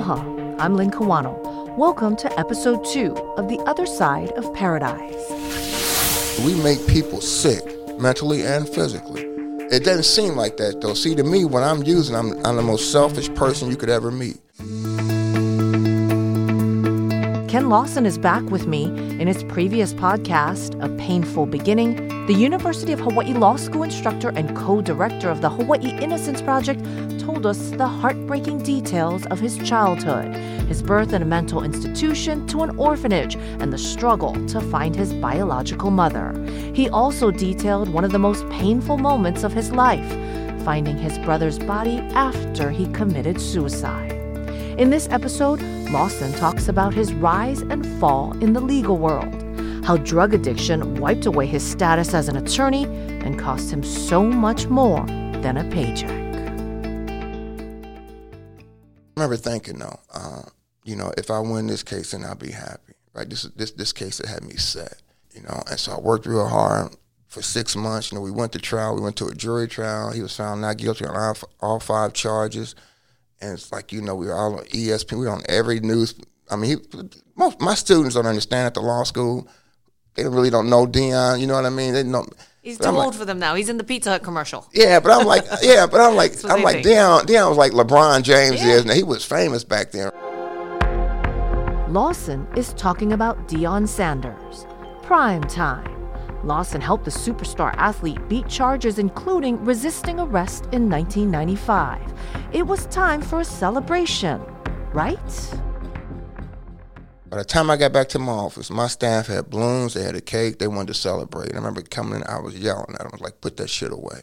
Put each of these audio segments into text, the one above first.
Aloha, I'm Lynn Kawano. Welcome to episode two of The Other Side of Paradise. We make people sick, mentally and physically. It doesn't seem like that though. See, to me, when I'm using, I'm, I'm the most selfish person you could ever meet. Ken Lawson is back with me in his previous podcast, A Painful Beginning. The University of Hawaii Law School instructor and co director of the Hawaii Innocence Project told us the heartbreaking details of his childhood his birth in a mental institution to an orphanage, and the struggle to find his biological mother. He also detailed one of the most painful moments of his life finding his brother's body after he committed suicide. In this episode, Lawson talks about his rise and fall in the legal world, how drug addiction wiped away his status as an attorney and cost him so much more than a paycheck. Remember thinking, though, uh, you know, if I win this case, then I'll be happy, right? This this this case that had me set, you know, and so I worked real hard for six months. You know, we went to trial. We went to a jury trial. He was found not guilty on all, all five charges. And it's like, you know, we were all on ESPN. We were on every news. I mean, he, most my students don't understand at the law school. They really don't know Deion. You know what I mean? They know. He's but too I'm old like- for them now. He's in the Pizza Hut commercial. Yeah, but I'm like, yeah, but I'm like, I'm like, think. Deion. Deion was like LeBron James Yeah. is, and he was famous back then. Lawson is talking about Deion Sanders. Prime time. Lawson helped the superstar athlete beat charges including resisting arrest in 1995. It was time for a celebration, right? By the time I got back to my office, my staff had balloons, they had a cake, they wanted to celebrate. And I remember coming in, I was yelling at them, I was like, put that shit away.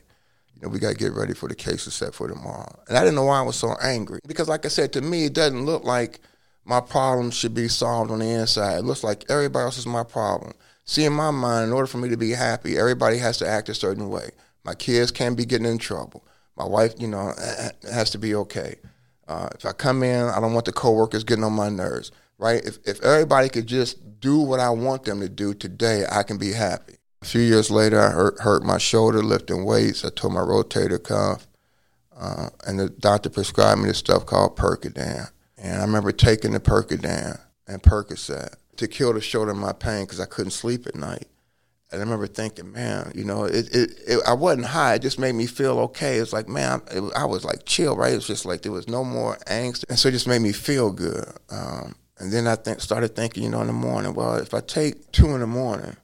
You know, we got to get ready for the case to set for tomorrow. And I didn't know why I was so angry. Because, like I said, to me, it doesn't look like my problem should be solved on the inside. It looks like everybody else is my problem. See, in my mind, in order for me to be happy, everybody has to act a certain way. My kids can't be getting in trouble. My wife, you know, has to be okay. Uh, if I come in, I don't want the coworkers getting on my nerves, right? If, if everybody could just do what I want them to do today, I can be happy. A few years later, I hurt, hurt my shoulder lifting weights. I tore my rotator cuff, uh, and the doctor prescribed me this stuff called Percodan. And I remember taking the Percodan and Percocet to kill the shoulder my pain because I couldn't sleep at night. And I remember thinking, man, you know, it, it, it I wasn't high. It just made me feel okay. It's like, man, it, I was like chill, right? It was just like there was no more angst, and so it just made me feel good. Um, and then I think, started thinking, you know, in the morning, well, if I take two in the morning,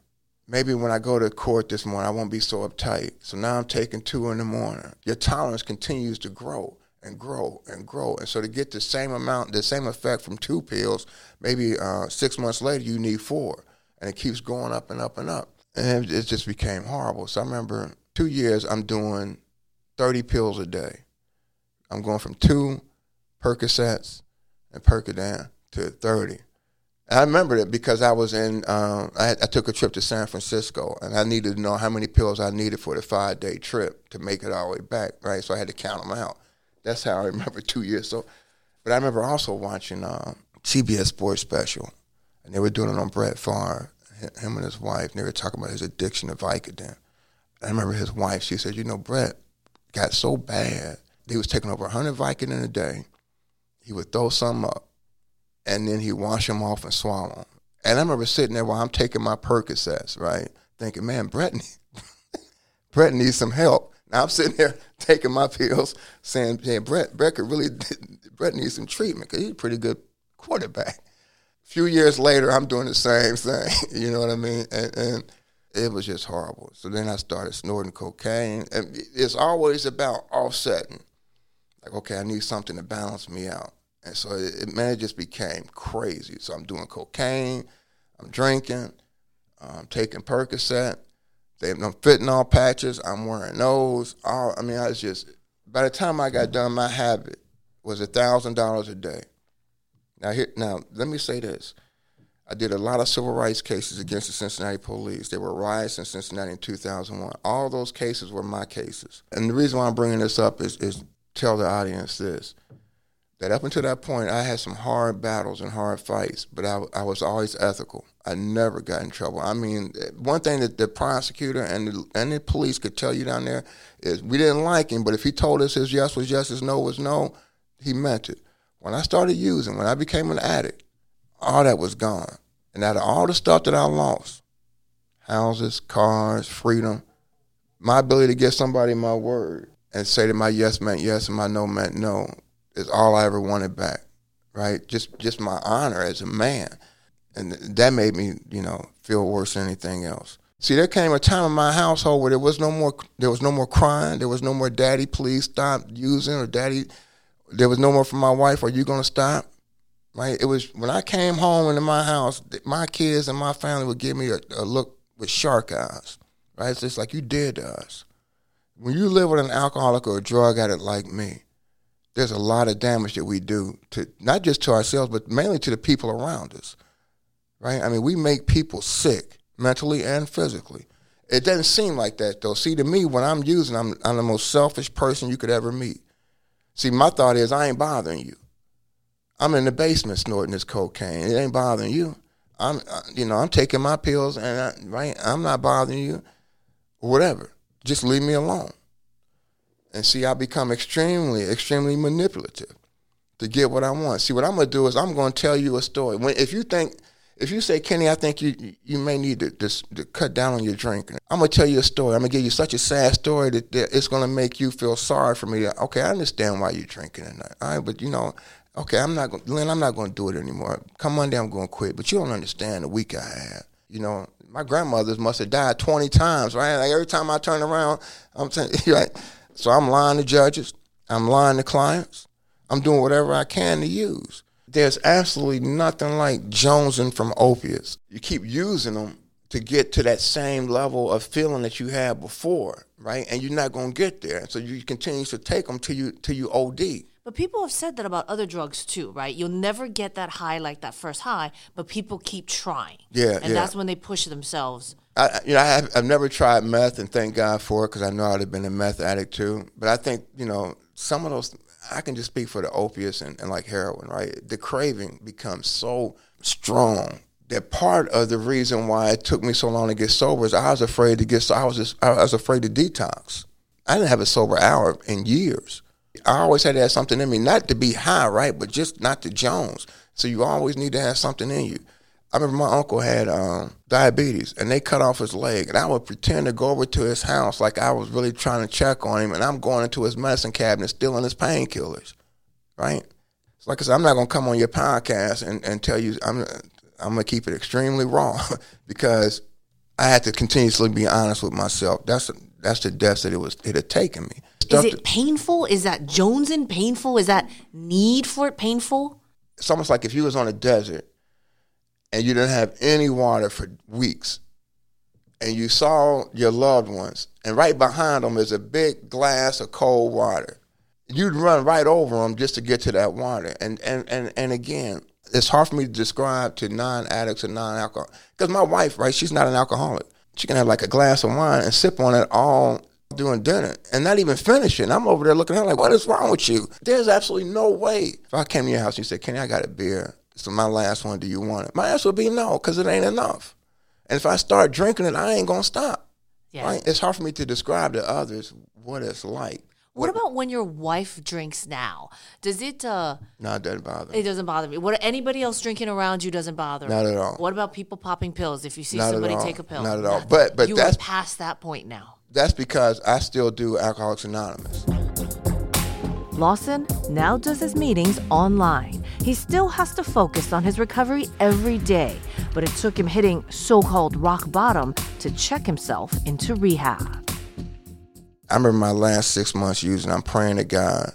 maybe when I go to court this morning, I won't be so uptight. So now I'm taking two in the morning. Your tolerance continues to grow and grow and grow. And so to get the same amount, the same effect from two pills, maybe uh, six months later, you need four. And it keeps going up and up and up. And it, just became horrible. So I remember two years, I'm doing 30 pills a day. I'm going from two Percocets and Percodan to 30. And I remember it because I was in, um, I, had, I took a trip to San Francisco and I needed to know how many pills I needed for the five day trip to make it all the way back, right? So I had to count them out. That's how I remember two years. So, but I remember also watching um, CBS Sports Special, and they were doing it on Brett Favre, him and his wife. And they were talking about his addiction to Vicodin. I remember his wife. She said, "You know, Brett got so bad. He was taking over 100 Vicodin a day. He would throw some up, and then he'd wash them off and swallow them. And I remember sitting there while I'm taking my Percocets, right, thinking, man, Brett, Brett needs some help. Now I'm sitting there taking my pills, saying, "Yeah, Brett, Brett could really, Brett needs some treatment because he's a pretty good quarterback." A few years later, I'm doing the same thing. You know what I mean? And, and it was just horrible. So then I started snorting cocaine, and it's always about offsetting. Like, okay, I need something to balance me out, and so it, man, it just became crazy. So I'm doing cocaine, I'm drinking, I'm taking Percocet. They have no fentanyl patches. I'm wearing those. All I mean, I was just. By the time I got done, my habit was a thousand dollars a day. Now here, now let me say this: I did a lot of civil rights cases against the Cincinnati police. There were riots in Cincinnati in 2001. All those cases were my cases. And the reason why I'm bringing this up is, is tell the audience this: that up until that point, I had some hard battles and hard fights, but I, I was always ethical. I never got in trouble. I mean, one thing that the prosecutor and the, and the police could tell you down there is we didn't like him, but if he told us his yes was yes, his no was no, he meant it. When I started using, when I became an addict, all that was gone. And out of all the stuff that I lost, houses, cars, freedom, my ability to give somebody my word and say that my yes meant yes and my no meant no is all I ever wanted back. Right? Just just my honor as a man. And that made me, you know, feel worse than anything else. See, there came a time in my household where there was no more there was no more crying, there was no more daddy, please stop using or daddy there was no more from my wife, are you gonna stop? Right? It was when I came home into my house, my kids and my family would give me a, a look with shark eyes. Right? It's just like you did to us. When you live with an alcoholic or a drug addict like me, there's a lot of damage that we do to not just to ourselves, but mainly to the people around us. Right? I mean, we make people sick mentally and physically. It doesn't seem like that though. See, to me, when I'm using, I'm, I'm the most selfish person you could ever meet. See, my thought is, I ain't bothering you. I'm in the basement snorting this cocaine. It ain't bothering you. I'm, uh, you know, I'm taking my pills, and I, right, I'm not bothering you. Whatever, just leave me alone. And see, I become extremely, extremely manipulative to get what I want. See, what I'm gonna do is I'm gonna tell you a story. When if you think if you say, Kenny, I think you you may need to, to, to, cut down on your drinking. I'm gonna tell you a story. I'm gonna give you such a sad story that, that it's gonna make you feel sorry for me. Okay, I understand why you're drinking tonight. All right, but you know, okay, I'm not going, Lynn, I'm not gonna do it anymore. Come Monday, I'm gonna quit. But you don't understand the week I had. You know, my grandmothers must have died 20 times, right? Like every time I turn around, I'm saying, right. So I'm lying to judges. I'm lying to clients. I'm doing whatever I can to use there's absolutely nothing like jonesing from opiates. You keep using them to get to that same level of feeling that you had before, right? And you're not going to get there. So you continue to take them till you till you OD. But people have said that about other drugs too, right? You'll never get that high like that first high, but people keep trying. Yeah, and yeah. that's when they push themselves. I, you know, I have, I've never tried meth, and thank God for it because I know I'd have been a meth addict too. But I think you know some of those I can just speak for the opiates and, and like heroin, right? The craving becomes so strong that part of the reason why it took me so long to get sober is I was afraid to get so I was just, I was afraid to detox. I didn't have a sober hour in years. I always had to have something in me, not to be high, right, but just not to Jones. So you always need to have something in you. I remember my uncle had um, diabetes and they cut off his leg. And I would pretend to go over to his house like I was really trying to check on him. And I'm going into his medicine cabinet stealing his painkillers, right? So like I said, I'm not going to come on your podcast and, and tell you, I'm, I'm going to keep it extremely raw because I had to continuously be honest with myself. That's that's the depths that it was it had taken me. Stuff Is it painful? Is that jonesing painful? Is that need for it painful? It's almost like if you was on a desert and you didn't have any water for weeks, and you saw your loved ones, and right behind them is a big glass of cold water, you'd run right over them just to get to that water. And and and and again, it's hard for me to describe to non-addicts and non-alcohol because my wife, right, she's not an alcoholic. She can have like a glass of wine and sip on it all during dinner and not even finishing. I'm over there looking at her like, what is wrong with you? There's absolutely no way. If I came to your house and you said, Kenny, I got a beer so my last one, do you want it? My answer would be no, because it ain't enough. And if I start drinking it, I ain't gonna stop. Yeah. Right? It's hard for me to describe to others what it's like. What, what about when your wife drinks now? Does it? uh No, it doesn't bother. Me. It doesn't bother me. What anybody else drinking around you doesn't bother. Not at all. What about people popping pills? If you see Not somebody take a pill, Not at all. But but you that's past that point now. That's because I still do Alcoholics Anonymous. Lawson now does his meetings online. He still has to focus on his recovery every day, but it took him hitting so called rock bottom to check himself into rehab. I remember my last six months using, I'm praying to God,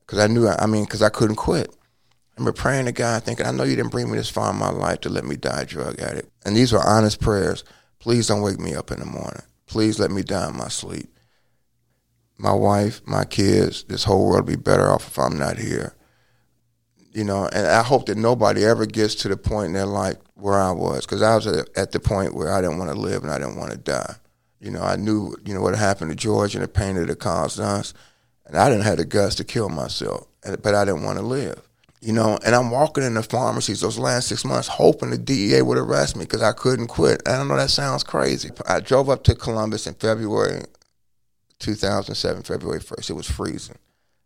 because I knew, I mean, because I couldn't quit. I remember praying to God, thinking, I know you didn't bring me this far in my life to let me die drug addict. And these were honest prayers. Please don't wake me up in the morning. Please let me die in my sleep my wife, my kids, this whole world would be better off if I'm not here. You know, and I hope that nobody ever gets to the point in their life where I was, because I was at the point where I didn't want to live and I didn't want to die. You know, I knew, you know, what happened to George and the pain that it caused us, and I didn't have the guts to kill myself, but I didn't want to live. You know, and I'm walking in the pharmacies those last six months hoping the DEA would arrest me because I couldn't quit. I don't know that sounds crazy. I drove up to Columbus in February 2007, February 1st. It was freezing.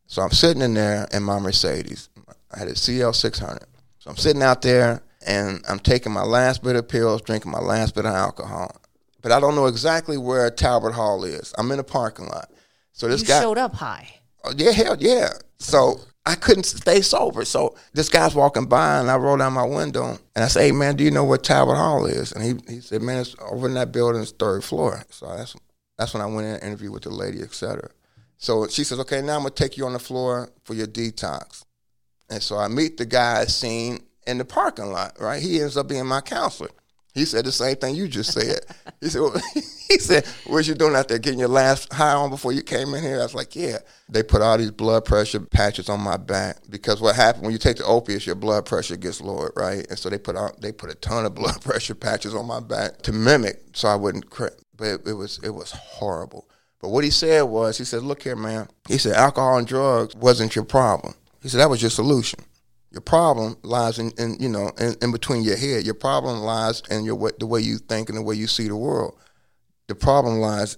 So I'm sitting in there in my Mercedes. I had a CL 600. So I'm sitting out there and I'm taking my last bit of pills, drinking my last bit of alcohol. But I don't know exactly where Talbot Hall is. I'm in a parking lot. So this you guy showed up high. Oh, yeah, hell yeah. So I couldn't stay sober. So this guy's walking by and I roll down my window and I say, Hey man, do you know where Talbot Hall is? And he, he said, Man, it's over in that building's third floor. So that's that's when I went in and interviewed with the lady, et cetera. So she says, Okay, now I'm gonna take you on the floor for your detox. And so I meet the guy seen in the parking lot, right? He ends up being my counselor. He said the same thing you just said. he said, well, he said, what you doing out there, getting your last high on before you came in here? I was like, yeah. They put all these blood pressure patches on my back because what happened when you take the opiates, your blood pressure gets lowered, right? And so they put out, they put a ton of blood pressure patches on my back to mimic so I wouldn't crip. But it, it was it was horrible. But what he said was, he said, look here, man. He said, alcohol and drugs wasn't your problem. He said, that was your solution. Your problem lies in, in you know, in, in, between your head. Your problem lies in your the way you think and the way you see the world. The problem lies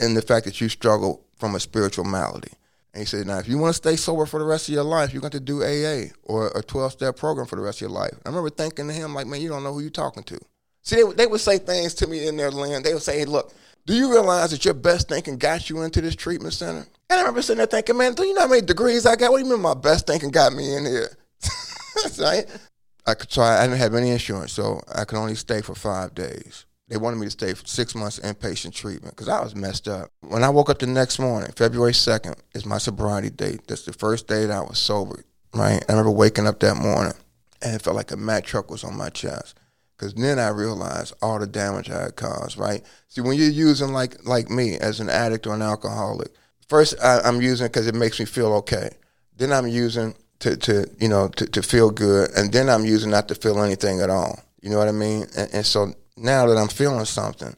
in the fact that you struggle from a spiritual malady. And he said, now, if you want to stay sober for the rest of your life, you're going to do AA or a 12 step program for the rest of your life. I remember thinking to him, like, man, you don't know who you're talking to. See, they, they would say things to me in their land. They would say, hey, look, do you realize that your best thinking got you into this treatment center? And I remember sitting there thinking, man, do you know how many degrees I got? What do you mean my best thinking got me in here? right? I could, so I didn't have any insurance, so I could only stay for five days. They wanted me to stay for six months inpatient treatment because I was messed up. When I woke up the next morning, February 2nd is my sobriety date. That's the first day that I was sober, right? I remember waking up that morning and it felt like a Mack truck was on my chest. Because then I realized all the damage I had caused, right? See, when you're using like like me as an addict or an alcoholic, first I, I'm using because it makes me feel okay. Then I'm using to, to you know to, to feel good, and then I'm using not to feel anything at all. You know what I mean? And, and so now that I'm feeling something,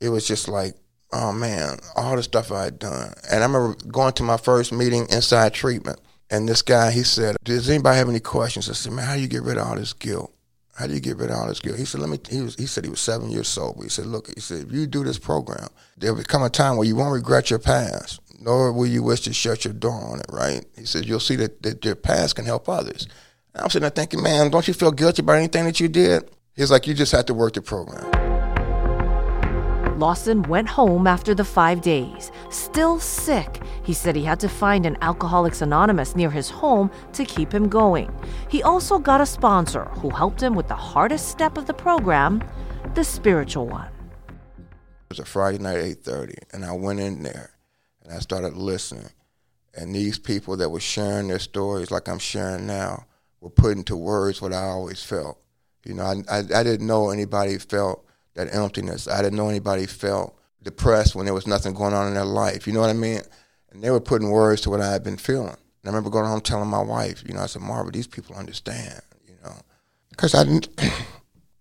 it was just like, oh man, all the stuff I had done. And I remember going to my first meeting inside treatment, and this guy he said, "Does anybody have any questions?" I said, "Man, how do you get rid of all this guilt?" How do you get rid of all this guilt? He said, let me, he, was, he said he was seven years sober. He said, look, he said, if you do this program, there will come a time where you won't regret your past nor will you wish to shut your door on it, right? He says, you'll see that, that your past can help others. And I'm sitting there thinking, man, don't you feel guilty about anything that you did? He's like, you just have to work the program. Lawson went home after the five days. Still sick, he said he had to find an Alcoholics Anonymous near his home to keep him going. He also got a sponsor who helped him with the hardest step of the program, the spiritual one. It was a Friday night, 8.30, and I went in there and I started listening. And these people that were sharing their stories, like I'm sharing now, were putting to words what I always felt. You know, I, I, I didn't know anybody felt that emptiness. I didn't know anybody felt depressed when there was nothing going on in their life. You know what I mean? And they were putting words to what I had been feeling. And I remember going home telling my wife, you know, I said, Marva, these people understand, you know, because I didn't.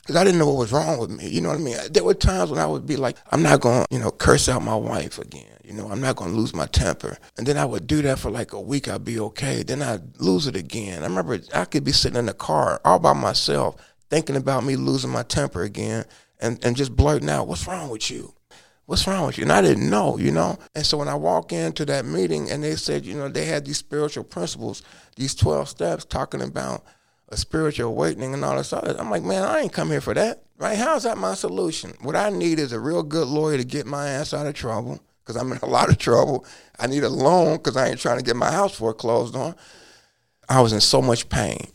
Because I didn't know what was wrong with me. You know what I mean? There were times when I would be like, I'm not going to, you know, curse out my wife again. You know, I'm not going to lose my temper. And then I would do that for like a week. I'd be okay. Then I'd lose it again. I remember I could be sitting in the car all by myself thinking about me losing my temper again and, and just blurting out, what's wrong with you? What's wrong with you? And I didn't know, you know? And so when I walk into that meeting and they said, you know, they had these spiritual principles, these 12 steps talking about a spiritual awakening and all this other, I'm like, man, I ain't come here for that, right? How's that my solution? What I need is a real good lawyer to get my ass out of trouble because I'm in a lot of trouble. I need a loan because I ain't trying to get my house foreclosed on. I was in so much pain.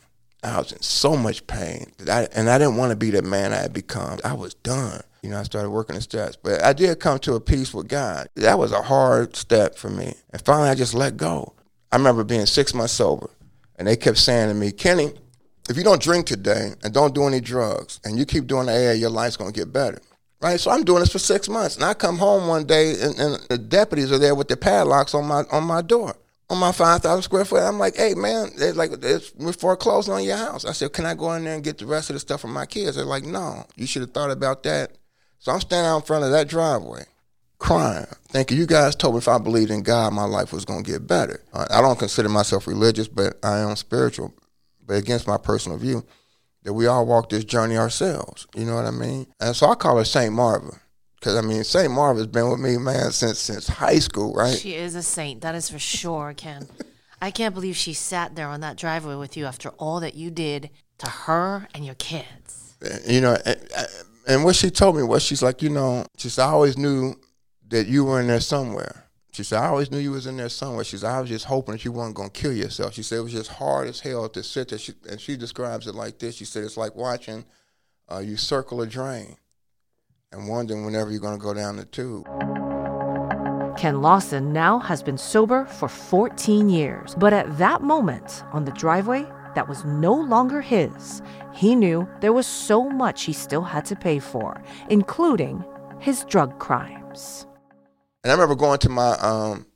I was in so much pain. I, and I didn't want to be the man I had become. I was done. You know, I started working the steps. But I did come to a peace with God. That was a hard step for me. And finally, I just let go. I remember being six months sober, and they kept saying to me, Kenny, if you don't drink today and don't do any drugs and you keep doing AA, your life's going to get better right? So I'm doing this for six months, and I come home one day, and, and the deputies are there with the padlocks on my on my door, on my five thousand square foot. I'm like, hey man, they're like it's, we're foreclosing on your house. I said, can I go in there and get the rest of the stuff from my kids? They're like, no, you should have thought about that. So I'm standing out in front of that driveway. Crying, thinking you guys told me if I believed in God, my life was going to get better. Uh, I don't consider myself religious, but I am spiritual. But against my personal view, that we all walk this journey ourselves. You know what I mean? And so I call her Saint Marva. Cause I mean, Saint Marva's been with me, man, since since high school, right? She is a saint, that is for sure, Ken. I can't believe she sat there on that driveway with you after all that you did to her and your kids. You know, and, and what she told me was she's like, you know, she said, I always knew that you were in there somewhere. She said, I always knew you was in there somewhere. She said, I was just hoping that you weren't going to kill yourself. She said, it was just hard as hell to sit there. She, and she describes it like this. She said, it's like watching uh, you circle a drain and wondering whenever you're going to go down the tube. Ken Lawson now has been sober for 14 years, but at that moment on the driveway that was no longer his, he knew there was so much he still had to pay for, including his drug crimes. And I remember going to my um,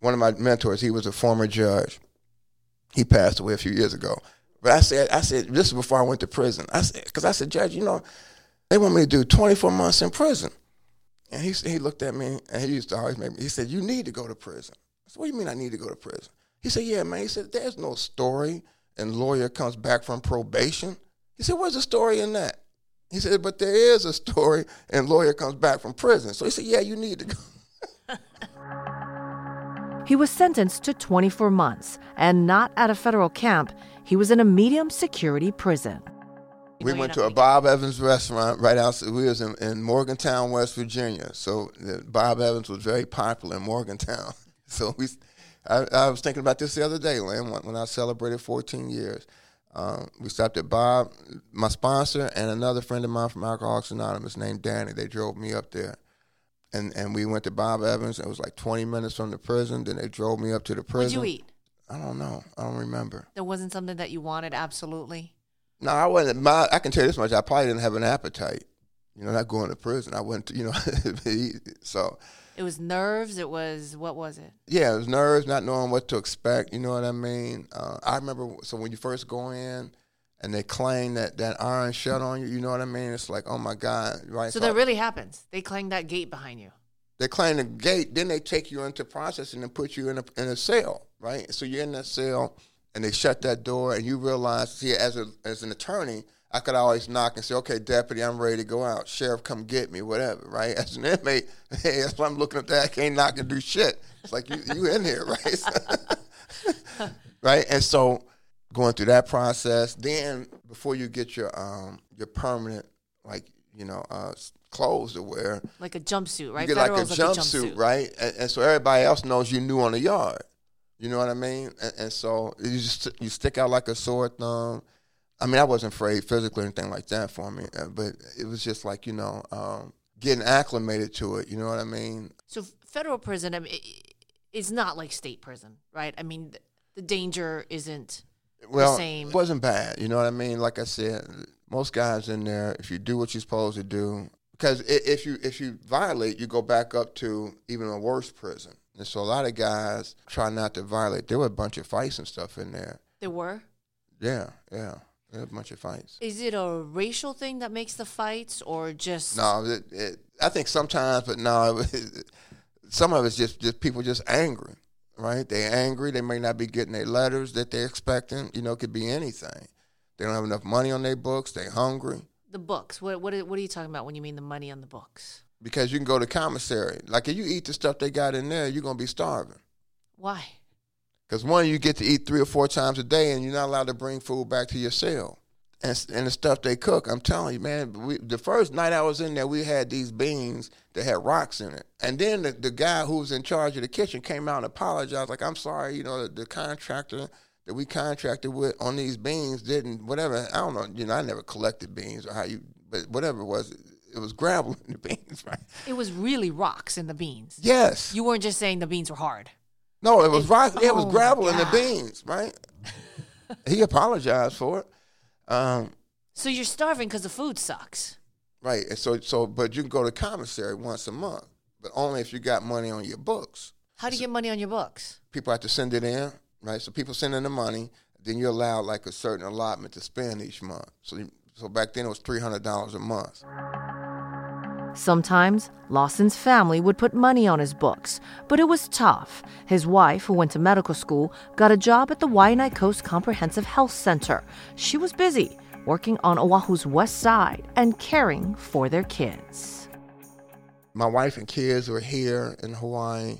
one of my mentors. He was a former judge. He passed away a few years ago. But I said, I said this is before I went to prison. I said, because I said, Judge, you know, they want me to do 24 months in prison. And he he looked at me and he used to always make me. He said, "You need to go to prison." I said, "What do you mean I need to go to prison?" He said, "Yeah, man." He said, "There's no story and lawyer comes back from probation." He said, "Where's the story in that?" He said, "But there is a story and lawyer comes back from prison." So he said, "Yeah, you need to go." He was sentenced to 24 months and not at a federal camp. He was in a medium security prison. We went to a Bob Evans restaurant right outside. We was in, in Morgantown, West Virginia. So Bob Evans was very popular in Morgantown. So we, I, I was thinking about this the other day, Lynn, when, when I celebrated 14 years. Um, we stopped at Bob, my sponsor, and another friend of mine from Alcoholics Anonymous named Danny. They drove me up there. And, and we went to Bob Evans. It was like 20 minutes from the prison. Then they drove me up to the prison. What'd you eat? I don't know. I don't remember. There wasn't something that you wanted absolutely. No, I wasn't. My, I can tell you this much: I probably didn't have an appetite. You know, not going to prison. I went to, you know, so. It was nerves. It was what was it? Yeah, it was nerves, not knowing what to expect. You know what I mean? Uh, I remember. So when you first go in, and they claim that that iron shut on you, you know what I mean? It's like, oh my god, right? So, so that really happens. They claim that gate behind you. They claim the gate, then they take you into processing and put you in a in a cell, right? So you're in that cell and they shut that door, and you realize, see, as a as an attorney, I could always knock and say, "Okay, deputy, I'm ready to go out. Sheriff, come get me, whatever." Right? As an inmate, hey, that's why I'm looking at that. I can't knock and do shit. It's like you you in here, right? right? And so going through that process, then before you get your um your permanent like you know uh clothes to wear, like a jumpsuit, right? You get like a jumpsuit, like a jumpsuit. right? And, and so everybody else knows you're new on the yard. You know what I mean? And, and, so you just you stick out like a sore thumb. I mean, I wasn't afraid physically or anything like that for me, uh, but it was just like you know, um, getting acclimated to it. You know what I mean? So federal prison, I mean, is not like state prison, right? I mean, the danger isn't well. It wasn't bad. You know what I mean? Like I said, most guys in there, if you do what you're supposed to do, because if you if you violate, you go back up to even a worse prison. And so a lot of guys try not to violate. There were a bunch of fights and stuff in there. There were? Yeah, yeah. There were a bunch of fights. Is it a racial thing that makes the fights or just. No, it, it, I think sometimes, but no, it, some of it's just, just people just angry, right? They're angry. They may not be getting their letters that they're expecting. You know, it could be anything. They don't have enough money on their books. They're hungry. The books. What, what, what are you talking about when you mean the money on the books? because you can go to commissary. Like if you eat the stuff they got in there, you're gonna be starving. Why? Because one, you get to eat three or four times a day, and you're not allowed to bring food back to your cell. And, and the stuff they cook, I'm telling you, man. We, the first night I was in there, we had these beans that had rocks in it. And then the, the guy who was in charge of the kitchen came out and apologized, like, "I'm sorry, you know, the, the contractor." that we contracted with on these beans didn't whatever I don't know you know I never collected beans or how you but whatever it was it was gravel in the beans, right? It was really rocks in the beans. Yes. You weren't just saying the beans were hard. No, it was rock. It was oh gravel in the beans, right? he apologized for it. Um, so you're starving because the food sucks. Right. And so, so, but you can go to commissary once a month, but only if you got money on your books. How do you so get money on your books? People have to send it in, right? So people send in the money, then you're allowed like a certain allotment to spend each month. So, so back then it was three hundred dollars a month. Sometimes Lawson's family would put money on his books, but it was tough. His wife, who went to medical school, got a job at the Waianae Coast Comprehensive Health Center. She was busy working on Oahu's west side and caring for their kids. My wife and kids were here in Hawaii.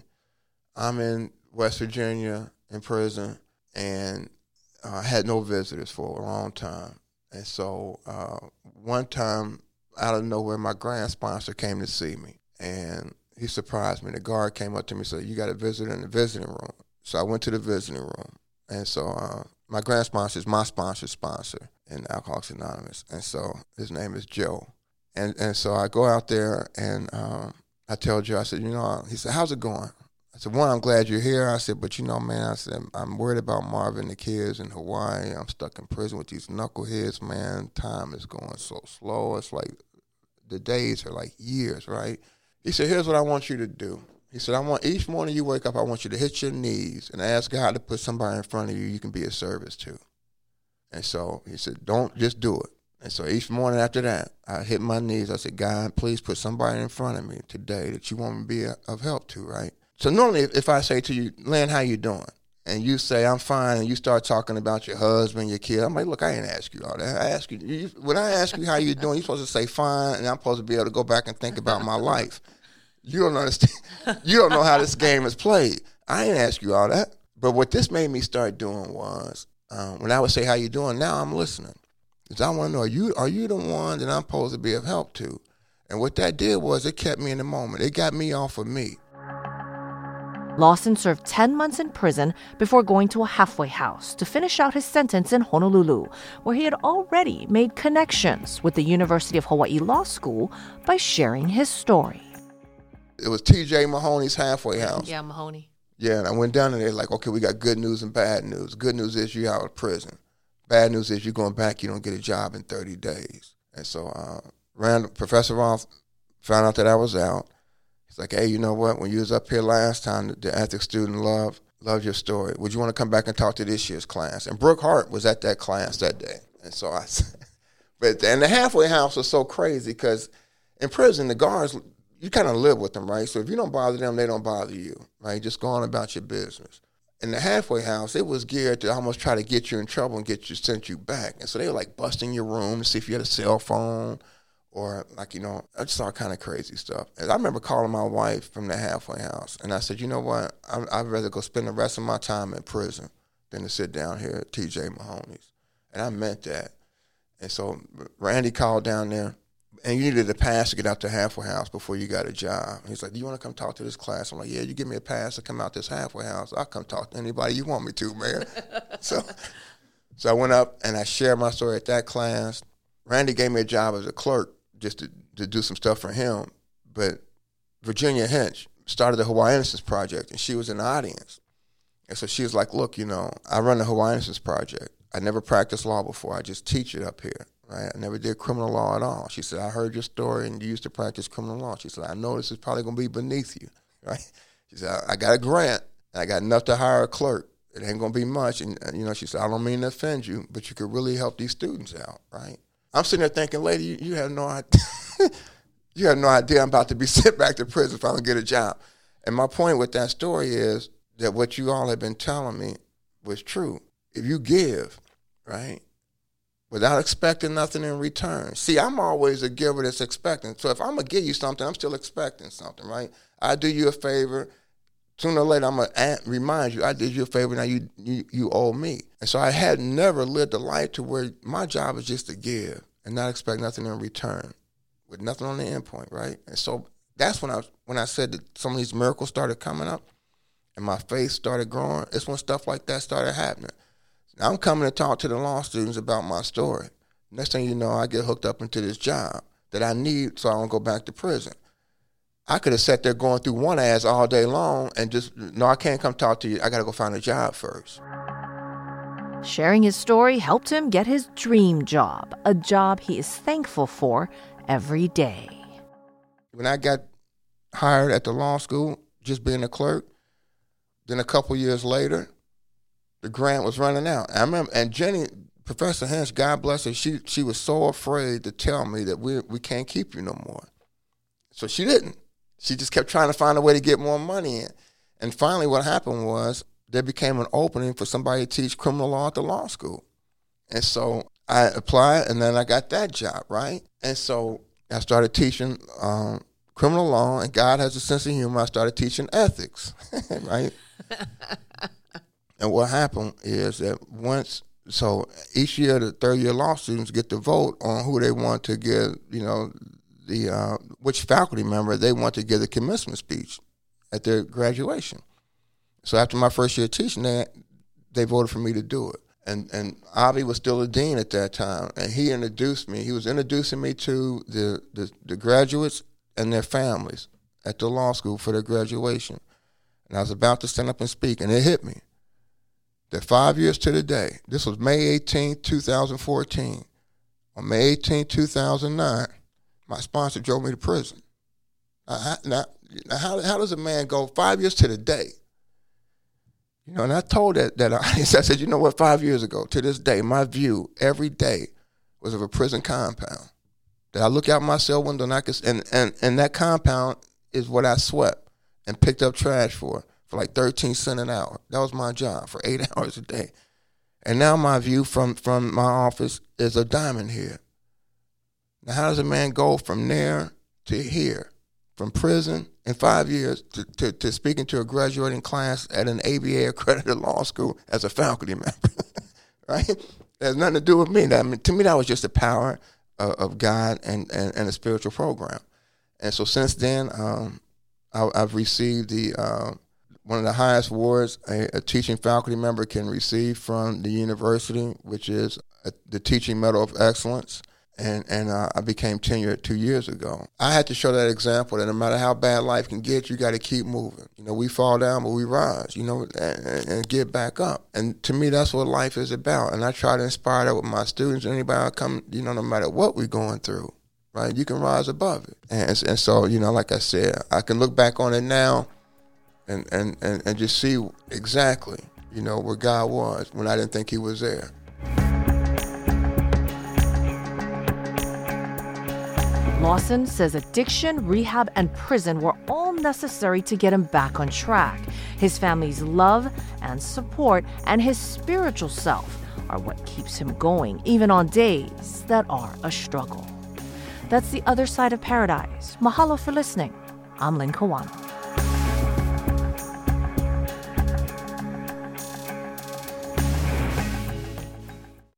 I'm in West Virginia in prison. and uh, I had no visitors for a long time. And so uh, one time, out of nowhere, my grand sponsor came to see me, and he surprised me. The guard came up to me and said, "You got a visitor in the visiting room." So I went to the visiting room, and so uh, my grand sponsor is my sponsor's sponsor in Alcoholics Anonymous, and so his name is Joe, and and so I go out there and um, I tell Joe, I said, you know, he said, "How's it going?" I said, one, I'm glad you're here. I said, but you know, man, I said, I'm worried about Marvin, the kids in Hawaii. I'm stuck in prison with these knuckleheads, man. Time is going so slow. It's like the days are like years, right? He said, here's what I want you to do. He said, I want each morning you wake up, I want you to hit your knees and ask God to put somebody in front of you you can be of service to. And so he said, don't just do it. And so each morning after that, I hit my knees. I said, God, please put somebody in front of me today that you want me to be of help to, right? So normally, if I say to you, Lynn, how you doing? And you say I'm fine, and you start talking about your husband, your kid. I'm like, look, I ain't ask you all that. I ask you, you when I ask you how you doing, you're supposed to say fine, and I'm supposed to be able to go back and think about my life. You don't understand. You don't know how this game is played. I ain't ask you all that. But what this made me start doing was, um, when I would say how you doing, now I'm listening, because I want to know are you are you the one that I'm supposed to be of help to? And what that did was it kept me in the moment. It got me off of me. Lawson served 10 months in prison before going to a halfway house to finish out his sentence in Honolulu, where he had already made connections with the University of Hawaii Law School by sharing his story. It was TJ Mahoney's halfway house. Yeah, Mahoney. Yeah, and I went down there like, okay, we got good news and bad news. Good news is you're out of prison. Bad news is you're going back, you don't get a job in 30 days. And so uh, Randall, Professor Roth found out that I was out. He's like, hey, you know what? When you was up here last time, the, ethics student loved loved your story. Would you want to come back and talk to this year's class? And Brook Hart was at that class that day. And so I said, but and the halfway house was so crazy because in prison the guards you kind of live with them, right? So if you don't bother them, they don't bother you, right? Just go on about your business. In the halfway house, it was geared to almost try to get you in trouble and get you sent you back. And so they were like busting your room to see if you had a cell phone or like you know, I just saw kind of crazy stuff. And I remember calling my wife from the halfway house, and I said, you know what, I, I'd rather go spend the rest of my time in prison than to sit down here at T.J. Mahoney's, and I meant that. And so Randy called down there, and you needed a pass to get out to halfway house before you got a job. He's like, "Do you want to come talk to this class?" I'm like, "Yeah, you give me a pass to come out this halfway house. I'll come talk to anybody you want me to, man." so, so I went up and I shared my story at that class. Randy gave me a job as a clerk just to, to do some stuff for him. But Virginia Hench started the Hawaii Innocence Project, and she was in the audience. And so she was like, "Look, you know, I run the Hawaii Innocence Project. I never practiced law before. I just teach it up here. Right? I never did criminal law at all." She said, "I heard your story, and you used to practice criminal law." She said, "I know this is probably going to be beneath you." Right? She said, "I got a grant. And I got enough to hire a clerk. It ain't going to be much." And uh, you know, she said, "I don't mean to offend you, but you could really help these students out, right?" I'm sitting there thinking, lady, you, you have no idea. you have no idea I'm about to be sent back to prison if I don't get a job. And my point with that story is that what you all have been telling me was true. If you give, right, without expecting nothing in return. See, I'm always a giver that's expecting. So if I'm gonna give you something, I'm still expecting something, right? I do you a favor. Sooner or later, I'm gonna remind you I did you a favor. Now you, you you owe me. And so I had never lived a life to where my job is just to give and not expect nothing in return, with nothing on the end point, right? And so that's when I when I said that some of these miracles started coming up, and my faith started growing. It's when stuff like that started happening. Now I'm coming to talk to the law students about my story. Next thing you know, I get hooked up into this job that I need so I don't go back to prison. I could have sat there going through one ass all day long and just, no, I can't come talk to you. I got to go find a job first. Sharing his story helped him get his dream job, a job he is thankful for every day. When I got hired at the law school, just being a clerk, then a couple years later, the grant was running out. I remember, and Jenny, Professor Hench, God bless her, she she was so afraid to tell me that we we can't keep you no more. So she didn't. She just kept trying to find a way to get more money in. And finally, what happened was there became an opening for somebody to teach criminal law at the law school. And so I applied, and then I got that job, right? And so I started teaching um, criminal law, and God has a sense of humor. I started teaching ethics, right? And what happened is that once, so each year the third year law students get to vote on who they want to give, you know, the uh, which faculty member they want to give the commencement speech at their graduation. So after my first year of teaching, they they voted for me to do it. And and Avi was still a dean at that time, and he introduced me. He was introducing me to the, the, the graduates and their families at the law school for their graduation. And I was about to stand up and speak, and it hit me that five years to the day, this was May 18, 2014. On May 18, 2009, my sponsor drove me to prison. Now, now, how, how does a man go five years to the day? You know, and I told that that audience, I said, you know what, five years ago, to this day, my view every day was of a prison compound. That I look out my cell window and I could, and, and, and that compound is what I swept and picked up trash for for like 13 cents an hour. That was my job for eight hours a day. And now my view from, from my office is a Diamond Head. Now, how does a man go from there to here, from prison in five years to, to, to speaking to a graduating class at an ABA accredited law school as a faculty member? right? It has nothing to do with me. That, I mean, to me, that was just the power of, of God and, and, and a spiritual program. And so since then, um, I, have received the uh, one of the highest awards a, a, teaching faculty member can receive from the university, which is a, the Teaching Medal of Excellence. And, and uh, I became tenured two years ago. I had to show that example that no matter how bad life can get, you got to keep moving. You know, we fall down, but we rise, you know, and, and, get back up. And to me, that's what life is about. And I try to inspire that with my students, and anybody come, you know, no matter what we're going through, right? You can rise above it. And, and so, you know, like I said, I can look back on it now and, and, and, and just see exactly, you know, where God was when I didn't think he was there. Lawson says addiction, rehab, and prison were all necessary to get him back on track. His family's love and support and his spiritual self are what keeps him going, even on days that are a struggle. That's the other side of paradise. Mahalo for listening. I'm Lynn Kawano.